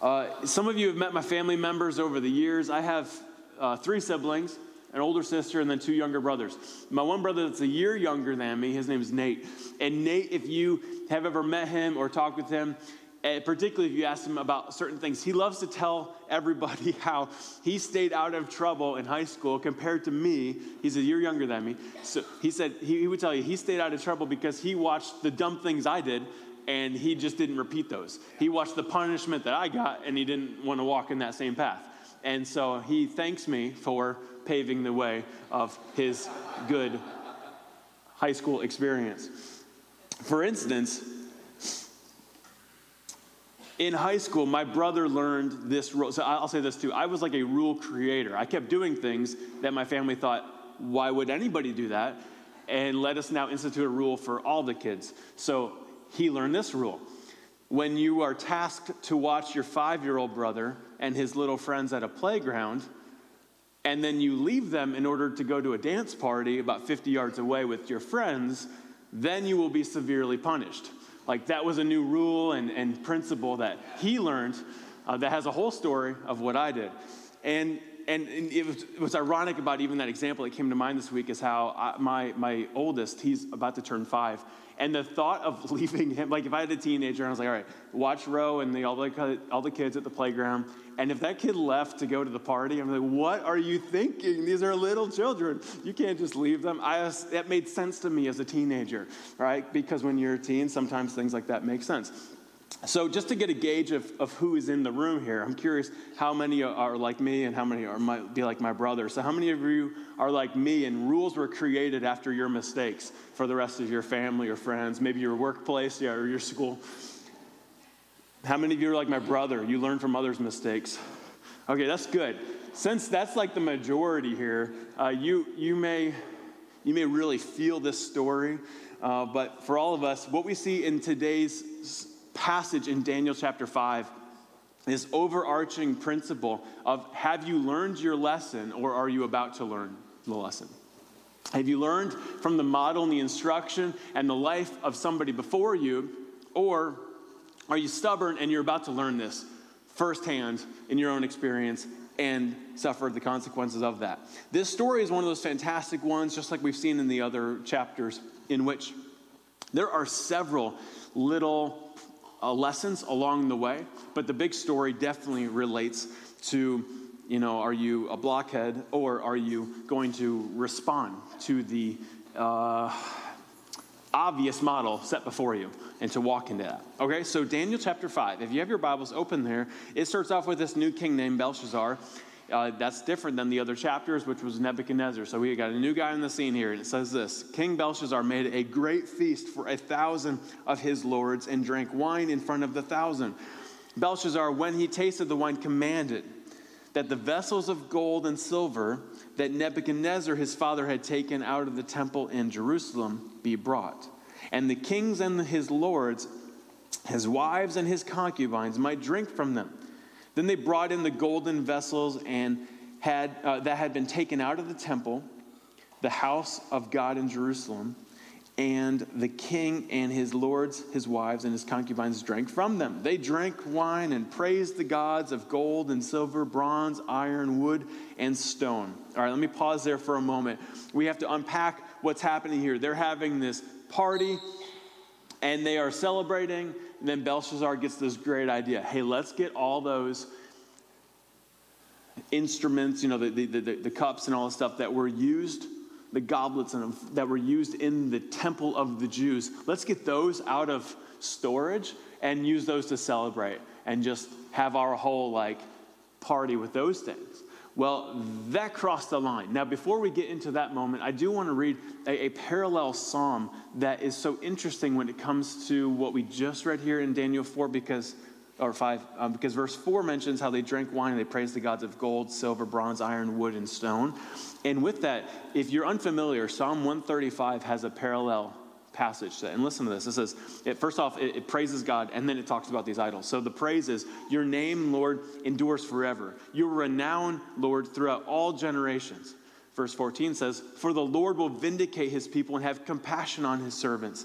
Uh, some of you have met my family members over the years. I have uh, three siblings an older sister, and then two younger brothers. My one brother that's a year younger than me, his name is Nate. And Nate, if you have ever met him or talked with him, eh, particularly if you ask him about certain things, he loves to tell everybody how he stayed out of trouble in high school compared to me. He's a year younger than me. So he said he, he would tell you he stayed out of trouble because he watched the dumb things I did and he just didn't repeat those. He watched the punishment that I got and he didn't want to walk in that same path. And so he thanks me for paving the way of his good high school experience. For instance, in high school, my brother learned this rule. So I'll say this too. I was like a rule creator. I kept doing things that my family thought, why would anybody do that? And let us now institute a rule for all the kids. So he learned this rule. When you are tasked to watch your five year old brother and his little friends at a playground, and then you leave them in order to go to a dance party about 50 yards away with your friends, then you will be severely punished. Like that was a new rule and, and principle that he learned uh, that has a whole story of what I did. And, and, it, was, it, was, ironic about even that example that came to mind this week is how I, my, my oldest, he's about to turn five, and the thought of leaving him, like if I had a teenager and I was like, all right, watch Roe and the, all, the, all the kids at the playground, and if that kid left to go to the party, I'm like, what are you thinking? These are little children. You can't just leave them. I, that made sense to me as a teenager, right? Because when you're a teen, sometimes things like that make sense. So, just to get a gauge of, of who is in the room here, I'm curious how many are like me and how many are might be like my brother. So, how many of you are like me and rules were created after your mistakes for the rest of your family or friends, maybe your workplace yeah, or your school? How many of you are like my brother? You learn from others' mistakes. Okay, that's good. Since that's like the majority here, uh, you, you, may, you may really feel this story. Uh, but for all of us, what we see in today's passage in Daniel chapter 5 this overarching principle of have you learned your lesson or are you about to learn the lesson? Have you learned from the model and the instruction and the life of somebody before you, or are you stubborn and you're about to learn this firsthand in your own experience and suffer the consequences of that? This story is one of those fantastic ones, just like we've seen in the other chapters, in which there are several little uh, lessons along the way, but the big story definitely relates to, you know, are you a blockhead or are you going to respond to the uh, obvious model set before you and to walk into that? Okay, so Daniel chapter 5, if you have your Bibles open there, it starts off with this new king named Belshazzar. Uh, that's different than the other chapters, which was Nebuchadnezzar. So we got a new guy in the scene here, and it says this King Belshazzar made a great feast for a thousand of his lords and drank wine in front of the thousand. Belshazzar, when he tasted the wine, commanded that the vessels of gold and silver that Nebuchadnezzar his father had taken out of the temple in Jerusalem be brought. And the kings and his lords, his wives and his concubines might drink from them. Then they brought in the golden vessels and had, uh, that had been taken out of the temple, the house of God in Jerusalem, and the king and his lords, his wives, and his concubines drank from them. They drank wine and praised the gods of gold and silver, bronze, iron, wood, and stone. All right, let me pause there for a moment. We have to unpack what's happening here. They're having this party and they are celebrating and then Belshazzar gets this great idea hey, let's get all those instruments, you know, the, the, the, the cups and all the stuff that were used, the goblets and that were used in the temple of the Jews, let's get those out of storage and use those to celebrate and just have our whole like party with those things. Well, that crossed the line. Now, before we get into that moment, I do want to read a, a, parallel psalm that is so interesting when it comes to what we just read here in Daniel 4, because, or 5, um, because verse 4 mentions how they drank wine and they praised the gods of gold, silver, bronze, iron, wood, and stone. And with that, if you're unfamiliar, Psalm 135 has a parallel passage. And listen to this. It says, it, first off, it, it, praises God, and then it talks about these idols. So the praise is, Your name, Lord, endures forever. Your renown, Lord, throughout all generations. Verse 14 says, For the Lord will vindicate his people and have compassion on his servants.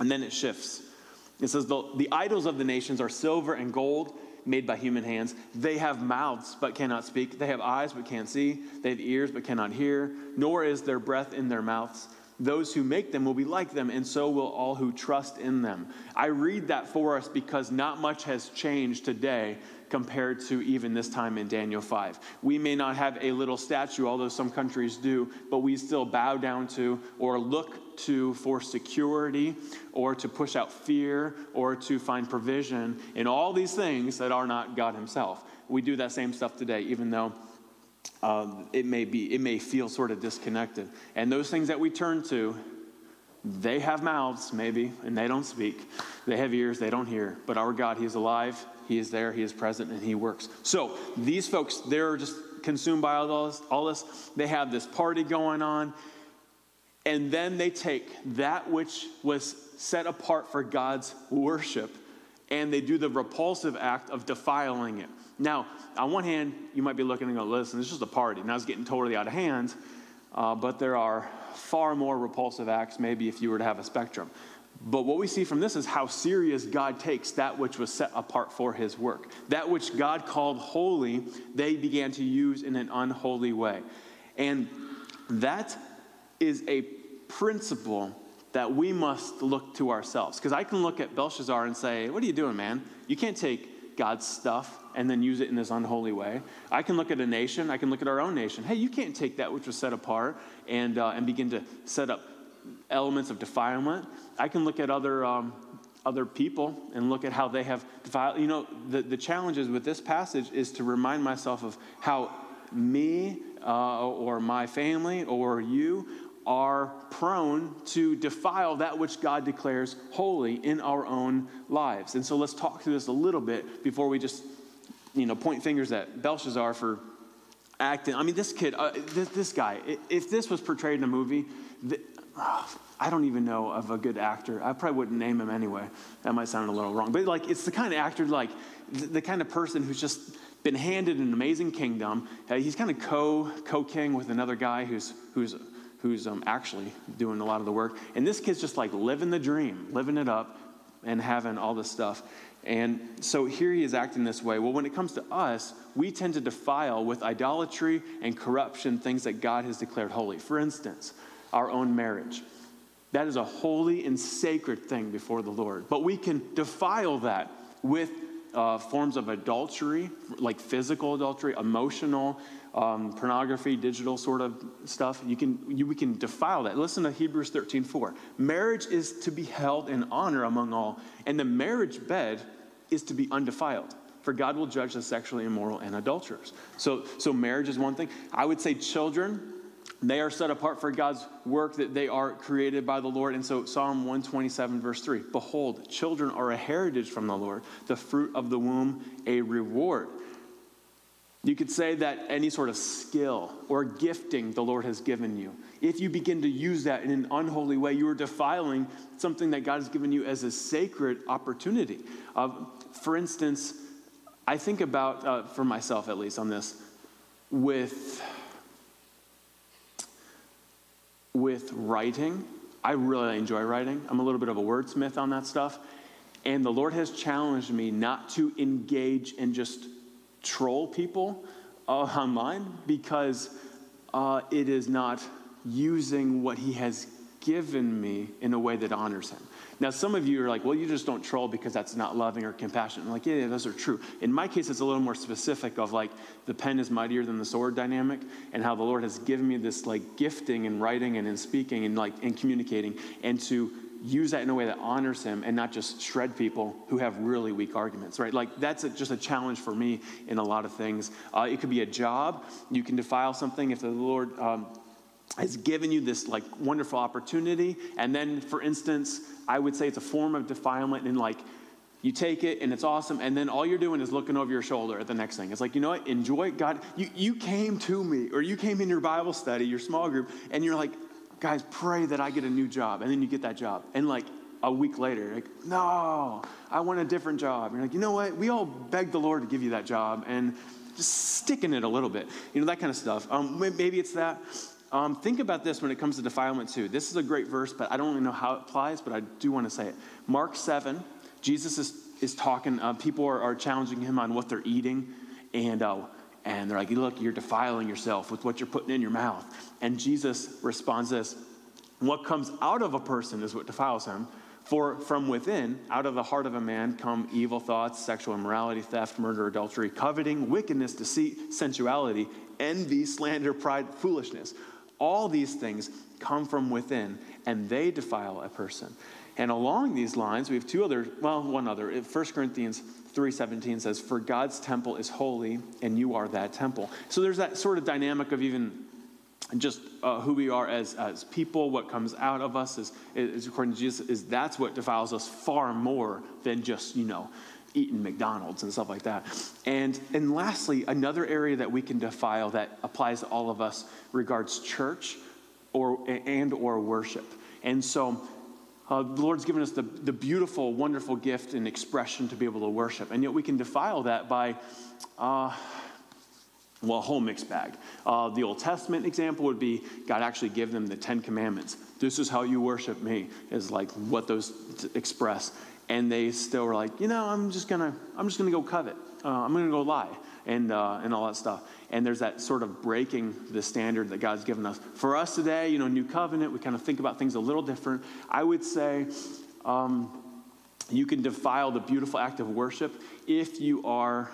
And then it shifts. It says, The, the idols of the nations are silver and gold, made by human hands. They have mouths but cannot speak. They have eyes but can't see. They have ears but cannot hear, nor is there breath in their mouths. Those who make them will be like them, and so will all who trust in them. I read that for us because not much has changed today compared to even this time in Daniel 5. We may not have a little statue, although some countries do, but we still bow down to or look to for security or to push out fear or to find provision in all these things that are not God Himself. We do that same stuff today, even though um, it may be it may feel sort of disconnected. And those things that we turn to they have mouths maybe and they don't speak. They have ears they don't hear. But our god he is alive he is there he is present and he works. So these folks they're just consumed by all this, all this. They have this party going on. And then they take that which was set apart for god's worship and they do the repulsive act of defiling it now, on one hand, you might be looking and go, listen, this is just a party. Now it's getting totally out of hand. Uh, but there are far more repulsive acts, maybe if you were to have a spectrum. But what we see from this is how serious God takes that which was set apart for his work. That which God called holy, they began to use in an unholy way. And that is a principle that we must look to ourselves. Because I can look at Belshazzar and say, What are you doing, man? You can't take God's stuff and then use it in this unholy way. I can look at a nation, I can look at our own nation. Hey, you can't take that which was set apart and, uh, and begin to set up elements of defilement. I can look at other, um, other people and look at how they have defiled. You know, the, the challenges with this passage is to remind myself of how me uh, or my family or you are prone to defile that which God declares holy in our own lives. And so let's talk through this a little bit before we just you know, point fingers at Belshazzar for acting. I mean, this kid, uh, this, this, guy, if this was portrayed in a movie, I don't even know of a good actor. I probably wouldn't name him anyway. That might sound a little wrong. But like, it's the kind of actor, like, the, the kind of person who's just been handed an amazing kingdom. Uh, he's kind of co co king with another guy who's who's who's um, actually doing a lot of the work. And this kid's just like living the dream, living it up, and having all this stuff. And so here he is acting this way. Well, when it comes to us, we tend to defile with idolatry and corruption things that God has declared holy. For instance, our own marriage. That is a holy and sacred thing before the Lord. But we can defile that with uh, forms of adultery, like physical adultery, emotional, um, pornography, digital sort of stuff. You can, you, we can defile that. Listen to Hebrews 13 4. Marriage is to be held in honor among all, and the marriage bed is to be undefiled. For God will judge the sexually immoral and adulterers. So, so marriage is one thing. I would say children, they are set apart for God's work that they are created by the Lord. And so Psalm 127, verse 3 Behold, children are a heritage from the Lord, the fruit of the womb, a reward. You could say that any sort of skill or gifting the Lord has given you, if you begin to use that in an unholy way, you are defiling something that God has given you as a sacred opportunity. Uh, for instance, I think about, uh, for myself at least on this, with, with writing. I really enjoy writing. I'm a little bit of a wordsmith on that stuff. And the Lord has challenged me not to engage and just troll people uh, online because uh, it is not using what he has given me in a way that honors him. Now, some of you are like, well, you just don't troll because that's not loving or compassionate. I'm like, yeah, yeah, those are true. In my case, it's a little more specific of like the pen is mightier than the sword dynamic and how the Lord has given me this like gifting in writing and in speaking and like in communicating and to use that in a way that honors him and not just shred people who have really weak arguments, right? Like that's a, just a challenge for me in a lot of things. Uh, it could be a job. You can defile something if the Lord um, has given you this like wonderful opportunity. And then, for instance, I would say it's a form of defilement in like, you take it and it's awesome, and then all you're doing is looking over your shoulder at the next thing. It's like, you know what? Enjoy God. You, you came to me, or you came in your Bible study, your small group, and you're like, guys, pray that I get a new job. And then you get that job. And like a week later, like, no, I want a different job. And you're like, you know what? We all begged the Lord to give you that job and just stick in it a little bit. You know, that kind of stuff. Um, maybe it's that. Um, think about this when it comes to defilement, too. This is a great verse, but I don't really know how it applies, but I do want to say it. Mark 7, Jesus is, is talking, uh, people are, are, challenging him on what they're eating. And, uh, and they're like, look, you're defiling yourself with what you're putting in your mouth. And Jesus responds this What comes out of a person is what defiles him. For from within, out of the heart of a man, come evil thoughts, sexual immorality, theft, murder, adultery, coveting, wickedness, deceit, sensuality, envy, slander, pride, foolishness. All these things come from within, and they defile a person. And along these lines, we have two other, well, one other. 1 Corinthians 3:17 says, "For God's temple is holy, and you are that temple." So there's that sort of dynamic of even just uh, who we are as, as people, what comes out of us is, is, according to Jesus, is that's what defiles us far more than just, you know, eating McDonald's and stuff like that. And, and lastly, another area that we can defile that applies to all of us regards church or, and or worship. And so uh, the Lord's given us the, the beautiful, wonderful gift and expression to be able to worship. And yet we can defile that by, uh, well, a whole mixed bag. Uh, the Old Testament example would be God actually gave them the Ten Commandments. This is how you worship me, is like what those express. And they still were like, you know, I'm just gonna, I'm just gonna go covet. Uh, I'm gonna go lie and, uh, and all that stuff. And there's that sort of breaking the standard that God's given us. For us today, you know, New Covenant, we kind of think about things a little different. I would say um, you can defile the beautiful act of worship if you are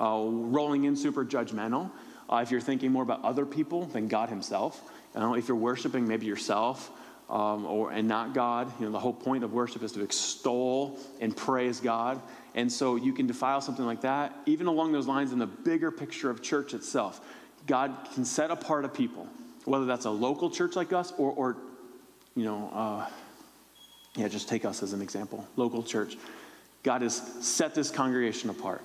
uh, rolling in super judgmental. Uh, if you're thinking more about other people than God Himself, you know, if you're worshiping maybe yourself um, or and not God, you know, the whole point of worship is to extol and praise God. And so you can defile something like that, even along those lines in the bigger picture of church itself. God can set apart a people, whether that's a local church like us or, or you know, uh, yeah, just take us as an example, local church. God has set this congregation apart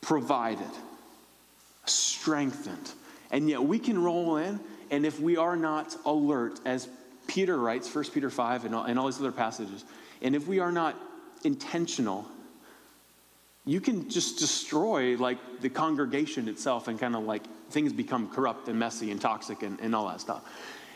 provided, strengthened. And yet we can roll in, and if we are not alert, as Peter writes, 1 Peter 5 and all, and all these other passages, and if we are not intentional, you can just destroy like the congregation itself and kind of like things become corrupt and messy and toxic and, and all that stuff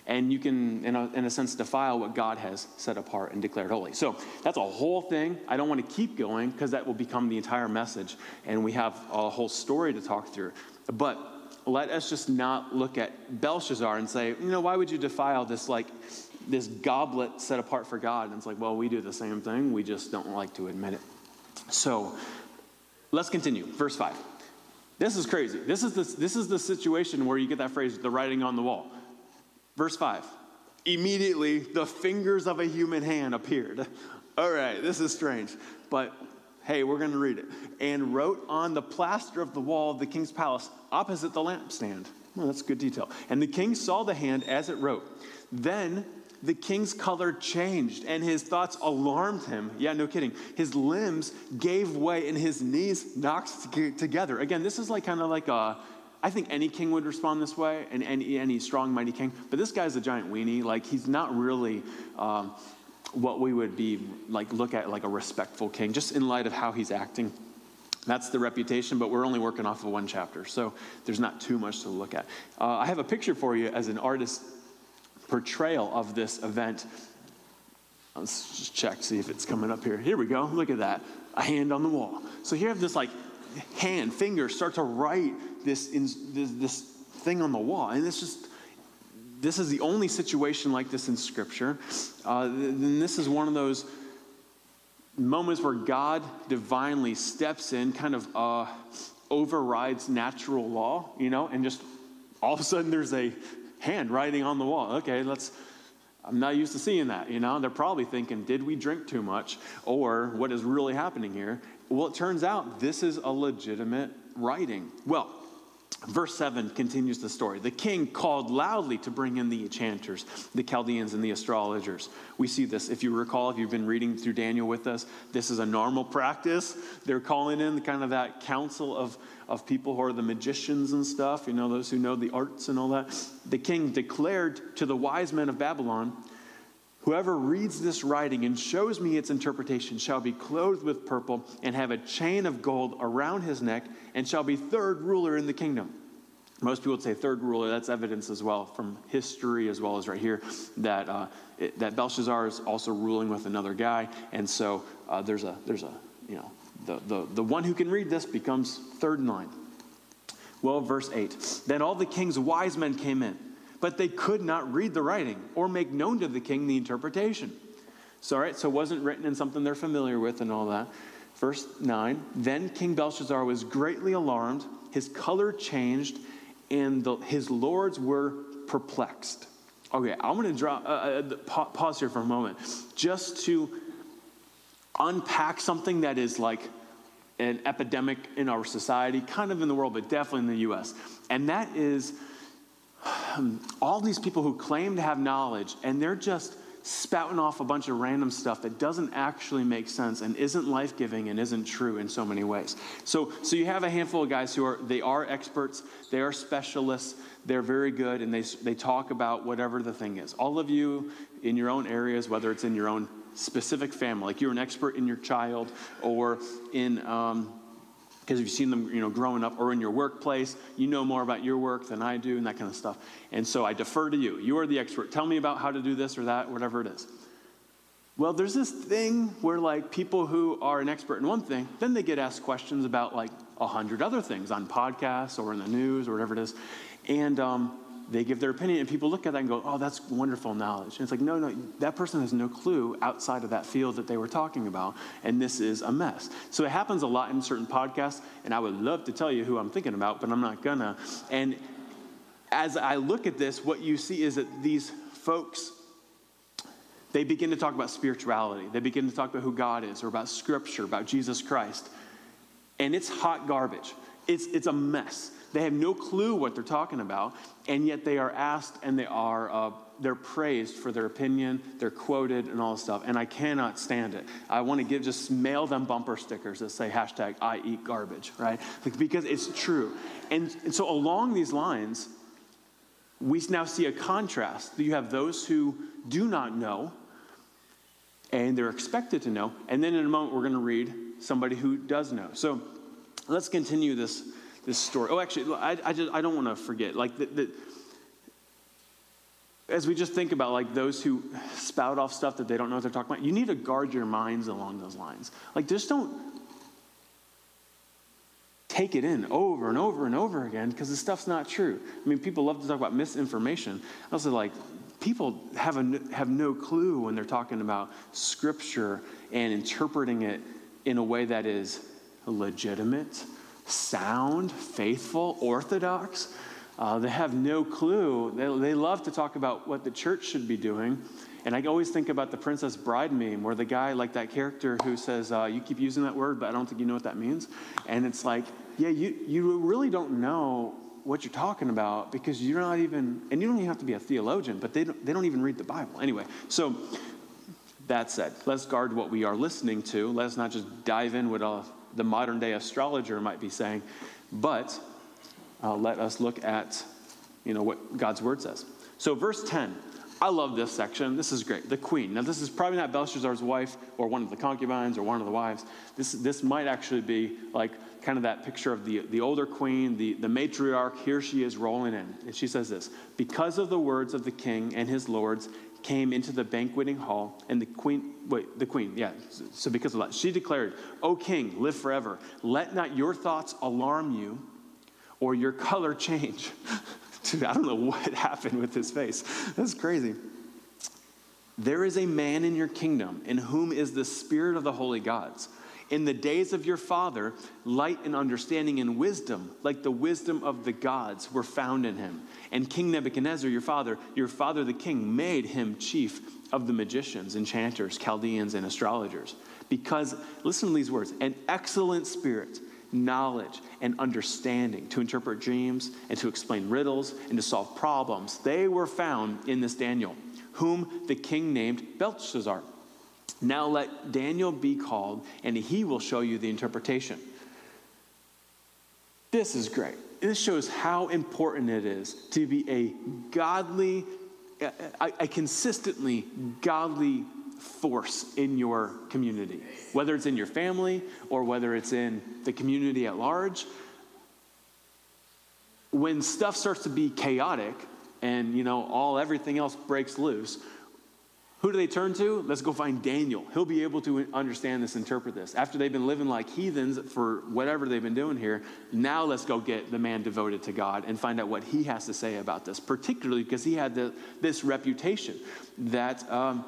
and you can, in a, in a, sense, defile what God has set apart and declared holy. So that's a whole thing. I don't want to keep going because that will become the entire message, and we have a whole story to talk through. But let us just not look at Belshazzar and say, you know, why would you defile this like this goblet set apart for God? And it's like, well, we do the same thing. We just don't like to admit it. So let's continue. Verse five. This is crazy. This is the, this is the situation where you get that phrase, the writing on the wall. Verse 5 Immediately the fingers of a human hand appeared. All right, this is strange, but hey, we're going to read it. And wrote on the plaster of the wall of the king's palace opposite the lampstand. Well, that's good detail. And the king saw the hand as it wrote. Then the king's color changed and his thoughts alarmed him. Yeah, no kidding. His limbs gave way and his knees knocked together. Again, this is like kind of like a I think any king would respond this way, and any, any strong, mighty king. But this guy's a giant weenie. Like, he's not really um, what we would be like, look at like a respectful king, just in light of how he's acting. That's the reputation, but we're only working off of one chapter, so there's not too much to look at. Uh, I have a picture for you as an artist portrayal of this event. Let's just check, see if it's coming up here. Here we go. Look at that. A hand on the wall. So here I have this like hand, finger start to write this, this, this thing on the wall. And it's just, this is the only situation like this in Scripture. Uh, and this is one of those moments where God divinely steps in, kind of uh, overrides natural law, you know, and just all of a sudden there's a hand writing on the wall. Okay, let's. I'm not used to seeing that, you know. They're probably thinking, did we drink too much? Or what is really happening here? Well, it turns out this is a legitimate writing. Well, Verse 7 continues the story. The king called loudly to bring in the enchanters, the Chaldeans, and the astrologers. We see this. If you recall, if you've been reading through Daniel with us, this is a normal practice. They're calling in kind of that council of, of people who are the magicians and stuff, you know, those who know the arts and all that. The king declared to the wise men of Babylon Whoever reads this writing and shows me its interpretation shall be clothed with purple and have a chain of gold around his neck and shall be third ruler in the kingdom. Most people would say third ruler. That's evidence as well from history, as well as right here, that uh, it, that Belshazzar is also ruling with another guy, and so uh, there's a there's a you know the, the the one who can read this becomes third in line. Well, verse eight. Then all the king's wise men came in, but they could not read the writing or make known to the king the interpretation. So, all right, so it wasn't written in something they're familiar with and all that. Verse 9 Then King Belshazzar was greatly alarmed, his color changed, and the, his lords were perplexed. Okay, I'm going to draw, uh, uh, pause here for a moment just to unpack something that is like an epidemic in our society, kind of in the world, but definitely in the US. And that is all these people who claim to have knowledge and they're just spouting off a bunch of random stuff that doesn't actually make sense and isn't life-giving and isn't true in so many ways. So, so you have a handful of guys who are they are experts, they are specialists, they're very good, and they they talk about whatever the thing is. All of you in your own areas, whether it's in your own specific family, like you're an expert in your child or in um, because if you've seen them you know growing up or in your workplace you know more about your work than i do and that kind of stuff. And so i defer to you. You are the expert. Tell me about how to do this or that whatever it is. Well there's this thing where like people who are an expert in one thing then they get asked questions about like a hundred other things on podcasts or in the news or whatever it is. And um, they give their opinion, and people look at that and go, oh, that's wonderful knowledge. And it's like, no, no, that person has no clue outside of that field that they were talking about, and this is a mess. So it happens a lot in certain podcasts, and I would love to tell you who I'm thinking about, but I'm not gonna. And as I look at this, what you see is that these folks, they begin to talk about spirituality. They begin to talk about who God is, or about Scripture, about Jesus Christ. And it's hot garbage. It's, it's a mess. They have no clue what they're talking about, and yet they are asked and they are uh, they're praised for their opinion, they're quoted and all this stuff, and I cannot stand it. I want to give just mail them bumper stickers that say hashtag I eat garbage, right? Like, because it's true. And, and so along these lines, we now see a contrast. You have those who do not know, and they're expected to know, and then in a moment we're going to read somebody who does know. So let's continue this this story. Oh, actually, I, I, just, I don't want to forget. Like, the, the, as we just think about like those who spout off stuff that they don't know what they're talking about, you need to guard your minds along those lines. Like, just don't take it in over and over and over again because the stuff's not true. I mean, people love to talk about misinformation. I also like people have a, have no clue when they're talking about scripture and interpreting it in a way that is legitimate sound, faithful, orthodox. Uh, they have no clue. They, they love to talk about what the church should be doing. And I always think about the Princess Bride meme where the guy, like that character who says, uh, You keep using that word, but I don't think you know what that means. And it's like, Yeah, you, you really don't know what you're talking about because you're not even, and you don't even have to be a theologian, but they don't, they don't even read the Bible. Anyway, so that said, let's guard what we are listening to. Let's not just dive in with a the modern day astrologer might be saying, but uh, let us look at you know what God's word says. So verse 10, I love this section. This is great. The queen. Now this is probably not Belshazzar's wife or one of the concubines or one of the wives. This this might actually be like kind of that picture of the, the older queen, the, the matriarch. Here she is rolling in. And she says this Because of the words of the king and his lords came into the banqueting hall, and the queen, wait, the queen, yeah, so because of that, she declared, O king, live forever. Let not your thoughts alarm you or your color change. Dude, I don't know what happened with his face. That's crazy. There is a man in your kingdom in whom is the spirit of the holy gods. In the days of your father, light and understanding and wisdom, like the wisdom of the gods, were found in him. And King Nebuchadnezzar, your father, your father the king, made him chief of the magicians, enchanters, Chaldeans, and astrologers. Because, listen to these words an excellent spirit, knowledge, and understanding to interpret dreams and to explain riddles and to solve problems, they were found in this Daniel, whom the king named Belteshazzar. Now let Daniel be called, and he will show you the interpretation. This is great. This shows how important it is to be a godly, a, a consistently godly force in your community, whether it's in your family or whether it's in the community at large. when stuff starts to be chaotic and, you know, all everything else breaks loose, who do they turn to? Let's go find Daniel. He'll be able to understand this, interpret this. After they've been living like heathens for whatever they've been doing here, now let's go get the man devoted to God and find out what he has to say about this, particularly because he had the, this reputation that, um,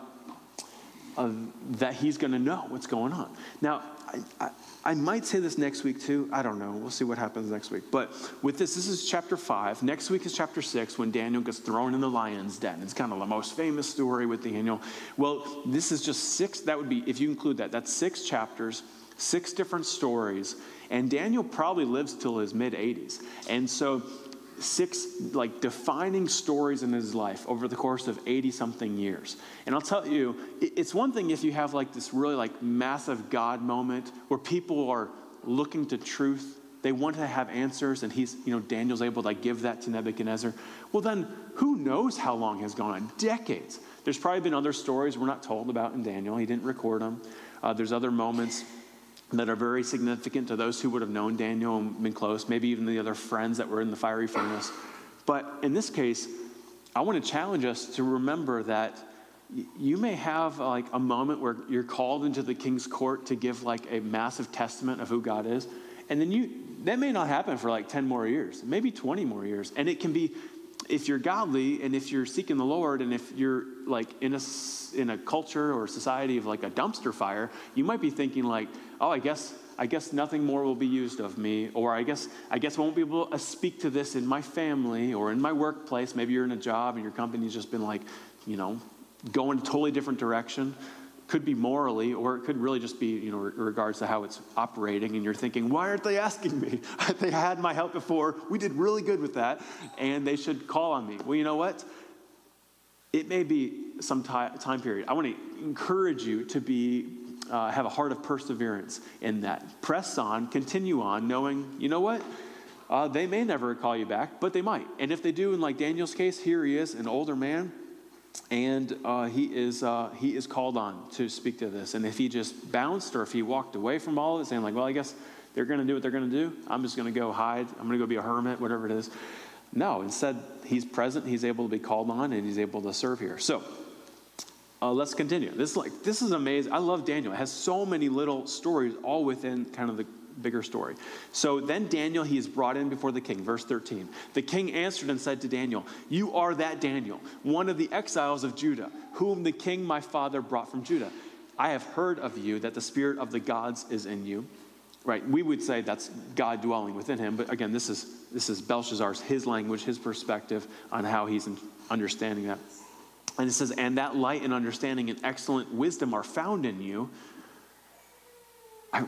that he's going to know what's going on. Now, I, I, I might say this next week too. I don't know. We'll see what happens next week. But with this, this is chapter five. Next week is chapter six when Daniel gets thrown in the lion's den. It's kind of the most famous story with Daniel. Well, this is just six. That would be, if you include that, that's six chapters, six different stories. And Daniel probably lives till his mid 80s. And so six like defining stories in his life over the course of 80 something years. And i'll tell you it's one thing if you have like this really like massive god moment where people are looking to truth they want to have answers and he's you know daniel's able to like give that to nebuchadnezzar. Well then who knows how long has gone? On decades. There's probably been other stories we're not told about in daniel. He didn't record them uh, there's other moments that are very significant to those who would have known Daniel and been close, maybe even the other friends that were in the fiery furnace. But in this case, I want to challenge us to remember that you may have uh, like a moment where you're called into the king's court to give like a massive testament of who God is, and then you that may not happen for like 10 more years, maybe 20 more years. And it can be if you're godly and if you're seeking the Lord and if you're like in a in a culture or society of like a dumpster fire, you might be thinking like, oh, I guess I guess nothing more will be used of me, or I guess I guess I won't be able to uh, speak to this in my family or in my workplace. Maybe you're in a job and your company's just been like, you know, going a totally different direction. Could be morally, or it could really just be, you know, in regards to how it's operating. And you're thinking, why aren't they asking me? they had my help before. We did really good with that, and they should call on me. Well, you know what? It may be some time period. I want to encourage you to be uh, have a heart of perseverance in that. Press on, continue on, knowing, you know what? Uh, they may never call you back, but they might. And if they do, in like Daniel's case, here he is, an older man, and uh, he is uh, he is called on to speak to this. And if he just bounced or if he walked away from all of it, saying like, well, I guess they're going to do what they're going to do. I'm just going to go hide. I'm going to go be a hermit, whatever it is. No, instead, he's present. He's able to be called on, and he's able to serve here. So uh, let's continue. This like this is amazing. I love Daniel. It has so many little stories, all within kind of the bigger story. So then Daniel he is brought in before the king. Verse 13. The king answered and said to Daniel, "You are that Daniel, one of the exiles of Judah, whom the king my father brought from Judah. I have heard of you that the spirit of the gods is in you." Right? We would say that's God dwelling within him, but again, this is this is Belshazzar's his language, his perspective on how he's understanding that. And it says, and that light and understanding and excellent wisdom are found in you. I,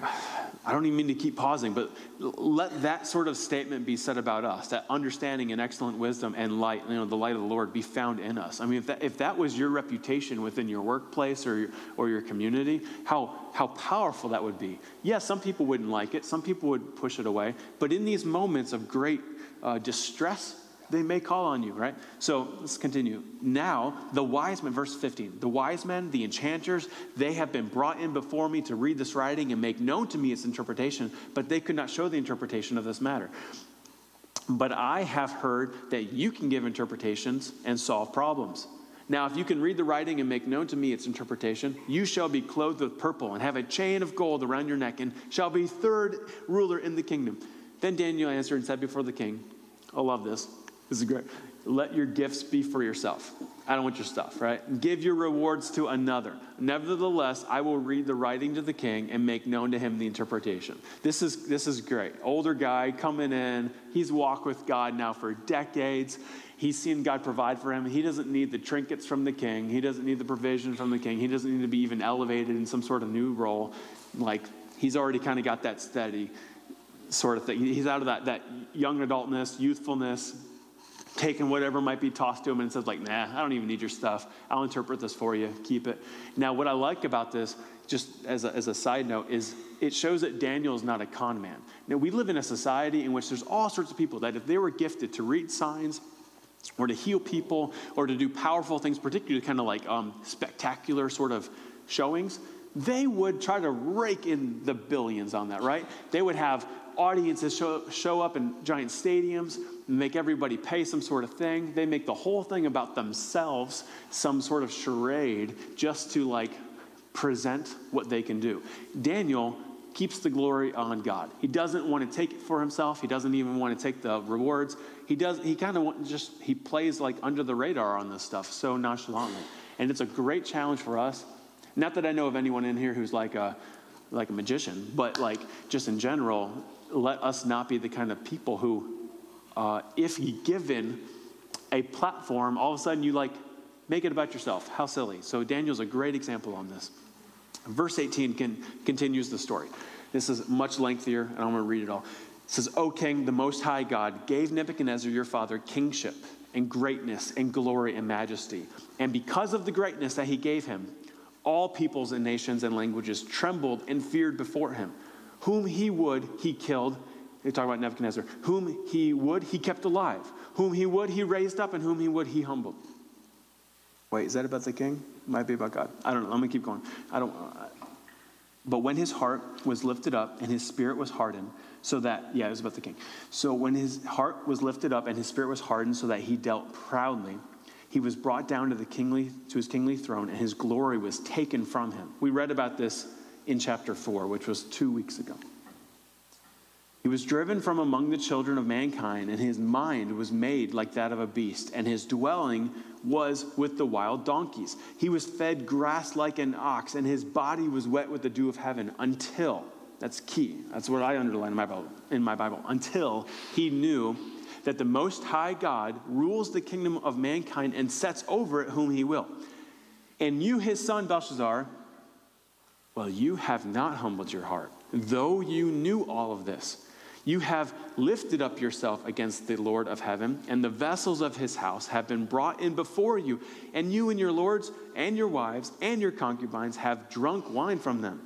I, don't even mean to keep pausing, but let that sort of statement be said about us that understanding and excellent wisdom and light, you know, the light of the Lord be found in us. I mean, if that, if that was your reputation within your workplace or your, or your community, how, how powerful that would be. Yes, yeah, some people wouldn't like it, some people would push it away, but in these moments of great uh, distress they may call on you, right? So let's continue. Now, the wise men, verse 15, the wise men, the enchanters, they have been brought in before me to read this writing and make known to me its interpretation, but they could not show the interpretation of this matter. But I have heard that you can give interpretations and solve problems. Now, if you can read the writing and make known to me its interpretation, you shall be clothed with purple and have a chain of gold around your neck and shall be third ruler in the kingdom. Then Daniel answered and said before the king, I love this. This is great. Let your gifts be for yourself. I don't want your stuff, right? Give your rewards to another. Nevertheless, I will read the writing to the king and make known to him the interpretation. This is, this is great. Older guy coming in. He's walked with God now for decades. He's seen God provide for him. He doesn't need the trinkets from the king. He doesn't need the provision from the king. He doesn't need to be even elevated in some sort of new role. Like, he's already kind of got that steady sort of thing. He's out of that, that young adultness, youthfulness, taking whatever might be tossed to him and says like nah i don't even need your stuff. I'll interpret this for you. Keep it. Now what i like about this just as a, as a side note is it shows that daniel is not a con man. Now we live in a society in which there's all sorts of people that if they were gifted to read signs or to heal people or to do powerful things particularly kind of like um, spectacular sort of showings they would try to rake in the billions on that right? They would have audiences show, show up in giant stadiums, and make everybody pay some sort of thing. They make the whole thing about themselves, some sort of charade, just to like present what they can do. Daniel keeps the glory on God. He doesn't want to take it for himself. He doesn't even want to take the rewards. He does. He kind of just he plays like under the radar on this stuff so nonchalantly, and it's a great challenge for us. Not that I know of anyone in here who's like a like a magician, but like just in general, let us not be the kind of people who, uh, if given a platform, all of a sudden you like make it about yourself. How silly. So Daniel's a great example on this. Verse 18 can, continues the story. This is much lengthier, and I'm going to read it all. It says, O king, the most high God gave Nebuchadnezzar your father kingship and greatness and glory and majesty. And because of the greatness that he gave him, all peoples and nations and languages trembled and feared before him. Whom he would, he killed. They talk about Nebuchadnezzar. Whom he would, he kept alive. Whom he would, he raised up, and whom he would, he humbled. Wait, is that about the king? Might be about God. I don't know. I'm gonna keep going. I don't. Uh, but when his heart was lifted up and his spirit was hardened, so that yeah, it was about the king. So when his heart was lifted up and his spirit was hardened, so that he dealt proudly, he was brought down to the kingly to his kingly throne, and his glory was taken from him. We read about this in chapter four, which was two weeks ago. He was driven from among the children of mankind, and his mind was made like that of a beast, and his dwelling was with the wild donkeys. He was fed grass like an ox, and his body was wet with the dew of heaven until, that's key, that's what I underline in my Bible, in my Bible until he knew that the Most High God rules the kingdom of mankind and sets over it whom he will. And you, his son Belshazzar, well, you have not humbled your heart, though you knew all of this. You have lifted up yourself against the Lord of heaven, and the vessels of his house have been brought in before you, and you and your lords and your wives and your concubines have drunk wine from them.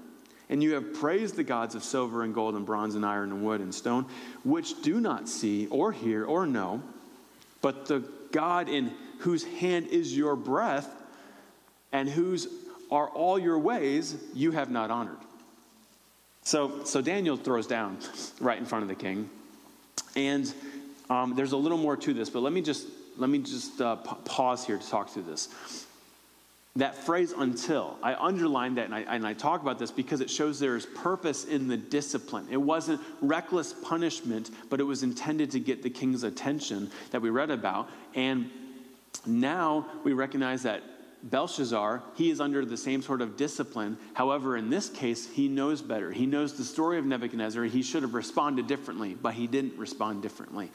And you have praised the gods of silver and gold and bronze and iron and wood and stone, which do not see or hear or know, but the God in whose hand is your breath and whose are all your ways you have not honored. So, so Daniel throws down right in front of the king. And um, there's a little more to this, but let me just, let me just uh, pause here to talk through this. That phrase until, I underline that and I, and I talk about this because it shows there is purpose in the discipline. It wasn't reckless punishment, but it was intended to get the king's attention that we read about. And now we recognize that Belshazzar, he is under the same sort of discipline. However, in this case, he knows better. He knows the story of Nebuchadnezzar. He should have responded differently, but he didn't respond differently.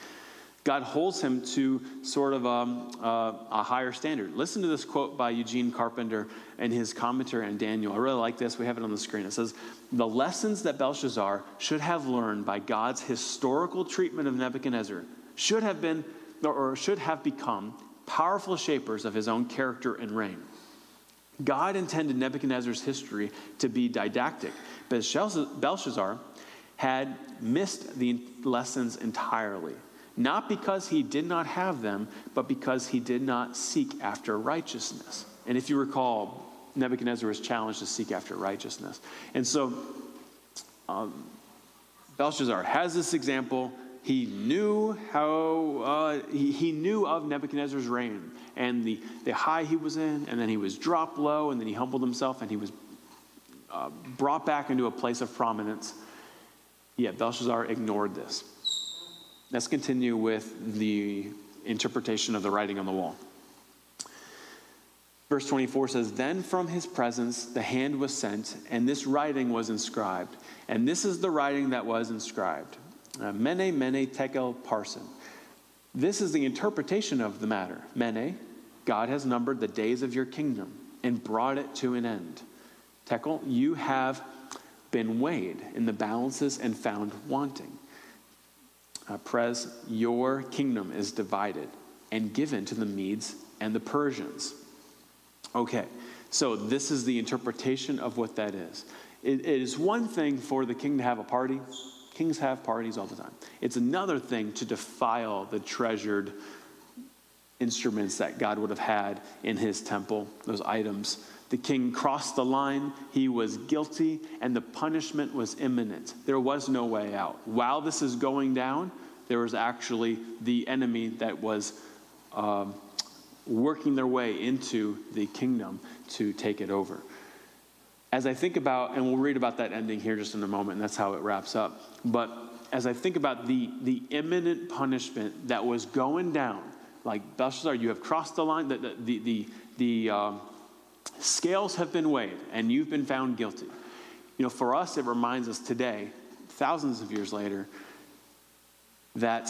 God holds him to sort of a, um, uh, a higher standard. Listen to this quote by Eugene Carpenter in his commentary on Daniel. I really like this. We have it on the screen. It says, The lessons that Belshazzar should have learned by God's historical treatment of Nebuchadnezzar should have been or should have become powerful shapers of his own character and reign. God intended Nebuchadnezzar's history to be didactic, but Belshazzar had missed the lessons entirely. Not because he did not have them, but because he did not seek after righteousness. And if you recall, Nebuchadnezzar was challenged to seek after righteousness. And so um, Belshazzar has this example he knew how uh, he, he knew of Nebuchadnezzar's reign and the, the high he was in, and then he was dropped low, and then he humbled himself, and he was uh, brought back into a place of prominence. Yet Belshazzar ignored this. Let's continue with the interpretation of the writing on the wall. Verse 24 says, Then from his presence the hand was sent, and this writing was inscribed. And this is the writing that was inscribed mene, mene, tekel, parsin. This is the interpretation of the matter. Mene, God has numbered the days of your kingdom and brought it to an end. Tekel, you have been weighed in the balances and found wanting. Uh, Peres, your kingdom is divided and given to the Medes and the Persians. Okay, so this is the interpretation of what that is. it, it is one thing for the king to have a party Kings have parties all the time. It's another thing to defile the treasured instruments that God would have had in his temple, those items The king crossed the line. He was guilty, and the punishment was imminent. There was no way out. While this is going down, there was actually the enemy that was um, working their way into the kingdom to take it over. As I think about, and we'll read about that ending here just in a moment, and that's how it wraps up. But as I think about the, the imminent punishment that was going down, like Belshazzar, you have crossed the line, the, the, the, the, um, scales have been weighed, and you've been found guilty. You know, for us, it reminds us today, thousands of years later, that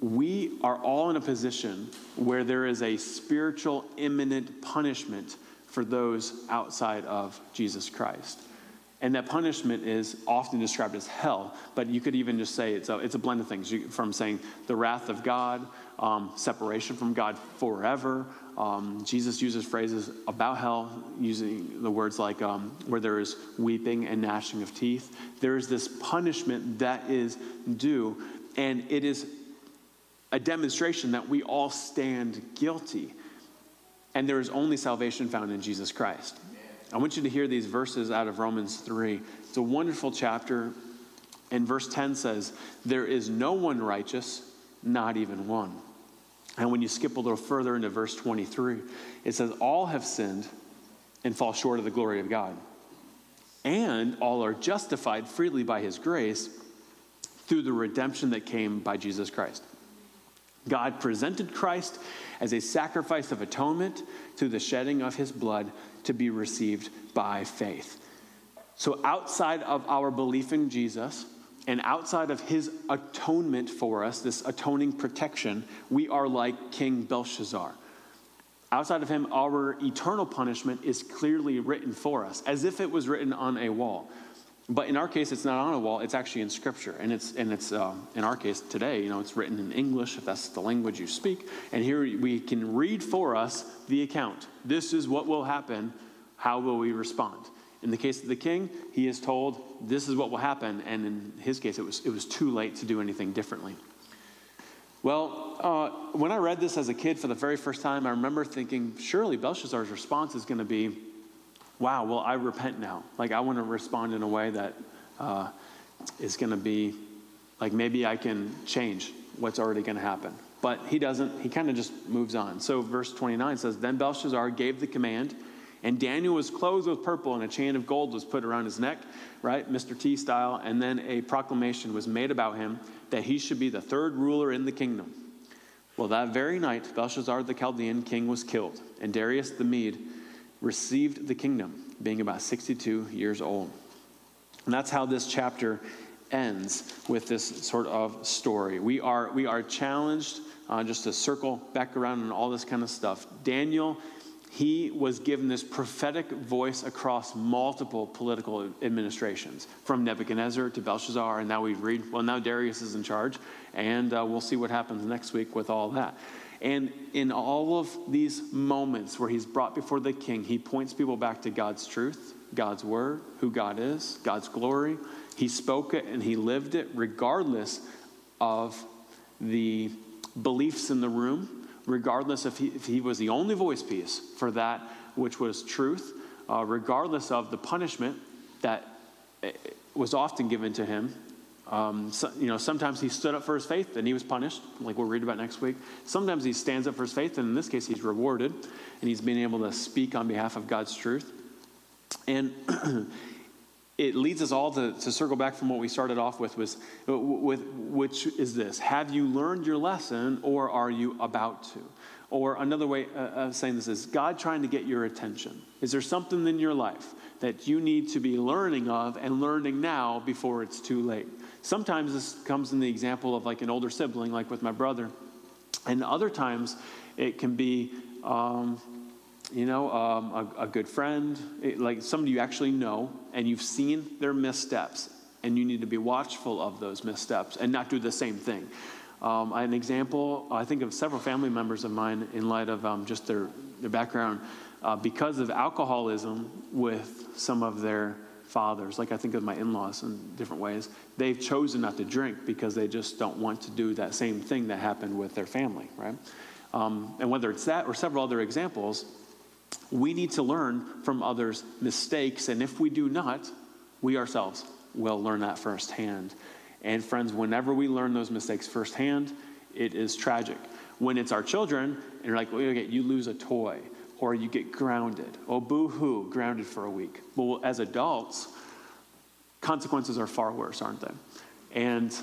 we are all in a position where there is a spiritual imminent punishment for those outside of Jesus Christ. And that punishment is often described as hell, but you could even just say it's a, it's a blend of things you, from saying the wrath of God, um, separation from God forever. Um, Jesus uses phrases about hell using the words like um, where there is weeping and gnashing of teeth. There is this punishment that is due, and it is a demonstration that we all stand guilty. And there is only salvation found in Jesus Christ. I want you to hear these verses out of Romans 3. It's a wonderful chapter. And verse 10 says, There is no one righteous, not even one. And when you skip a little further into verse 23, it says, All have sinned and fall short of the glory of God. And all are justified freely by his grace through the redemption that came by Jesus Christ. God presented Christ as a sacrifice of atonement through the shedding of his blood to be received by faith. So, outside of our belief in Jesus and outside of his atonement for us, this atoning protection, we are like King Belshazzar. Outside of him, our eternal punishment is clearly written for us, as if it was written on a wall. But in our case, it's not on a wall, it's actually in Scripture. And it's, and it's um, in our case today, you know, it's written in English, if that's the language you speak. And here we can read for us the account. This is what will happen. How will we respond? In the case of the king, he is told, this is what will happen. And in his case, it was, it was too late to do anything differently. Well, uh, when I read this as a kid for the very first time, I remember thinking, surely Belshazzar's response is going to be, wow, well, I repent now. Like, I want to respond in a way that uh, is going to be like maybe I can change what's already going to happen. But he doesn't, he kind of just moves on. So, verse 29 says, Then Belshazzar gave the command, and Daniel was clothed with purple, and a chain of gold was put around his neck, right, Mr. T style. And then a proclamation was made about him that he should be the third ruler in the kingdom. Well, that very night, Belshazzar the Chaldean king was killed, and Darius the Mede received the kingdom, being about 62 years old. And that's how this chapter ends with this sort of story. We are, we are challenged, uh, just to circle back around and all this kind of stuff. Daniel, he was given this prophetic voice across multiple political administrations, from Nebuchadnezzar to Belshazzar, and now we read, well, now Darius is in charge, and uh, we'll see what happens next week with all that. And in all of these moments where he's brought before the king, he points people back to God's truth, God's word, who God is, God's glory. He spoke it and he lived it regardless of the beliefs in the room, regardless if he, if he was the only voice piece for that which was truth, uh, regardless of the punishment that eh, was often given to him um, so, you know, sometimes he stood up for his faith and he was punished, like we'll read about next week. Sometimes he stands up for his faith, and in this case, he's rewarded, and he's been able to speak on behalf of God's truth. And it leads us all to, to circle back from what we started off with, was, with, which is this Have you learned your lesson, or are you about to? Or another way of saying this is God trying to get your attention. Is there something in your life that you need to be learning of and learning now before it's too late? Sometimes this comes in the example of like an older sibling, like with my brother. And other times it can be, um, you know, um, a, a, good friend, it, like somebody you actually know, and you've seen their missteps, and you need to be watchful of those missteps and not do the same thing. Um, an example, I think of several family members of mine in light of um, just their, their background. Uh, because of alcoholism with some of their fathers, like I think of my in laws in different ways, they've chosen not to drink because they just don't want to do that same thing that happened with their family, right? Um, and whether it's that or several other examples, we need to learn from others' mistakes. And if we do not, we ourselves will learn that firsthand. And friends, whenever we learn those mistakes firsthand, it is tragic. When it's our children, and you're like, well, okay, you lose a toy, or you get grounded. Oh, boo hoo, grounded for a week. Well, as adults, consequences are far worse, aren't they? And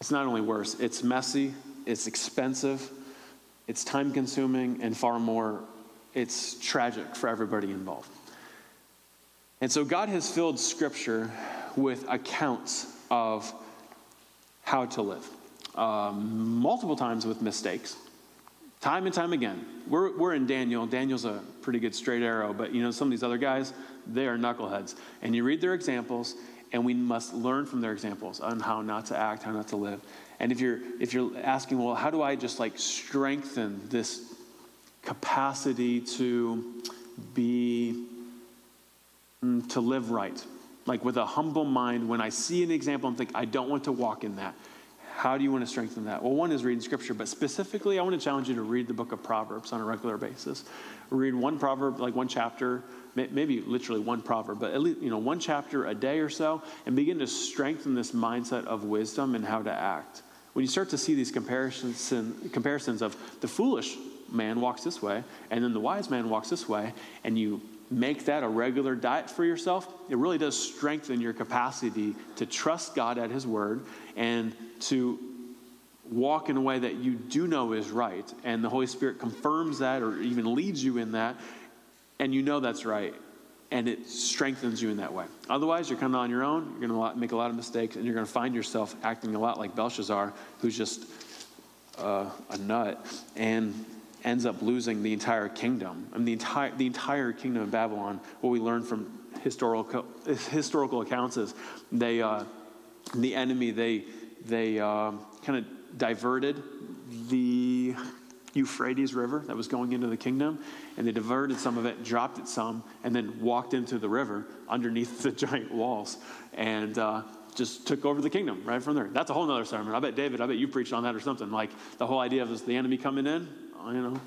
it's not only worse, it's messy, it's expensive, it's time consuming, and far more, it's tragic for everybody involved. And so God has filled Scripture with accounts of how to live, um, multiple times with mistakes, time and time again. We're, we're in Daniel. Daniel's a pretty good straight arrow, but you know, some of these other guys, they are knuckleheads. And you read their examples, and we must learn from their examples on how not to act, how not to live. And if you're if you're asking, well, how do I just like strengthen this capacity to be mm, to live right, like with a humble mind, when I see an example, I'm thinking, I don't want to walk in that. How do you want to strengthen that? Well, one is reading scripture, but specifically, I want to challenge you to read the book of Proverbs on a regular basis. Read one proverb, like one chapter, maybe literally one proverb, but at least, you know, one chapter a day or so, and begin to strengthen this mindset of wisdom and how to act. When you start to see these comparisons, comparisons of the foolish man walks this way, and then the wise man walks this way, and you make that a regular diet for yourself, it really does strengthen your capacity to trust God at His word and to walk in a way that you do know is right. And the Holy Spirit confirms that or even leads you in that, and you know that's right. And it strengthens you in that way. Otherwise, you're kind of on your own. You're going to make a lot of mistakes, and you're going to find yourself acting a lot like Belshazzar, who's just uh, a nut. And ends up losing the entire kingdom. I mean, the entire, the entire kingdom of Babylon, what we learn from historical, historical accounts is they, uh, the enemy, they, they uh, kind of diverted the Euphrates River that was going into the kingdom, and they diverted some of it, dropped it some, and then walked into the river underneath the giant walls. And uh, just took over the kingdom right from there. That's a whole other sermon. I bet David, I bet you preached on that or something. Like the whole idea of this, the enemy coming in, you know,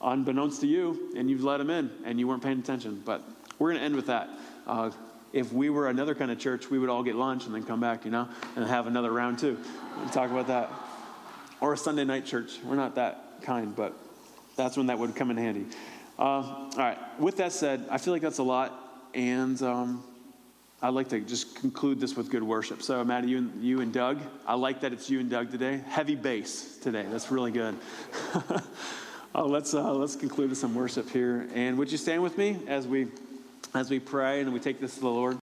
unbeknownst to you, and you've let him in and you weren't paying attention. But we're going to end with that. Uh, if we were another kind of church, we would all get lunch and then come back, you know, and have another round too. Talk about that. Or a Sunday night church. We're not that kind, but that's when that would come in handy. Uh, all right. With that said, I feel like that's a lot, and um, I'd like to just conclude this with good worship. So, Maddie, you and, you and Doug, I like that it's you and Doug today. Heavy bass today. That's really good. uh, let's, uh, let's conclude with some worship here. And would you stand with me as we, as we pray and we take this to the Lord?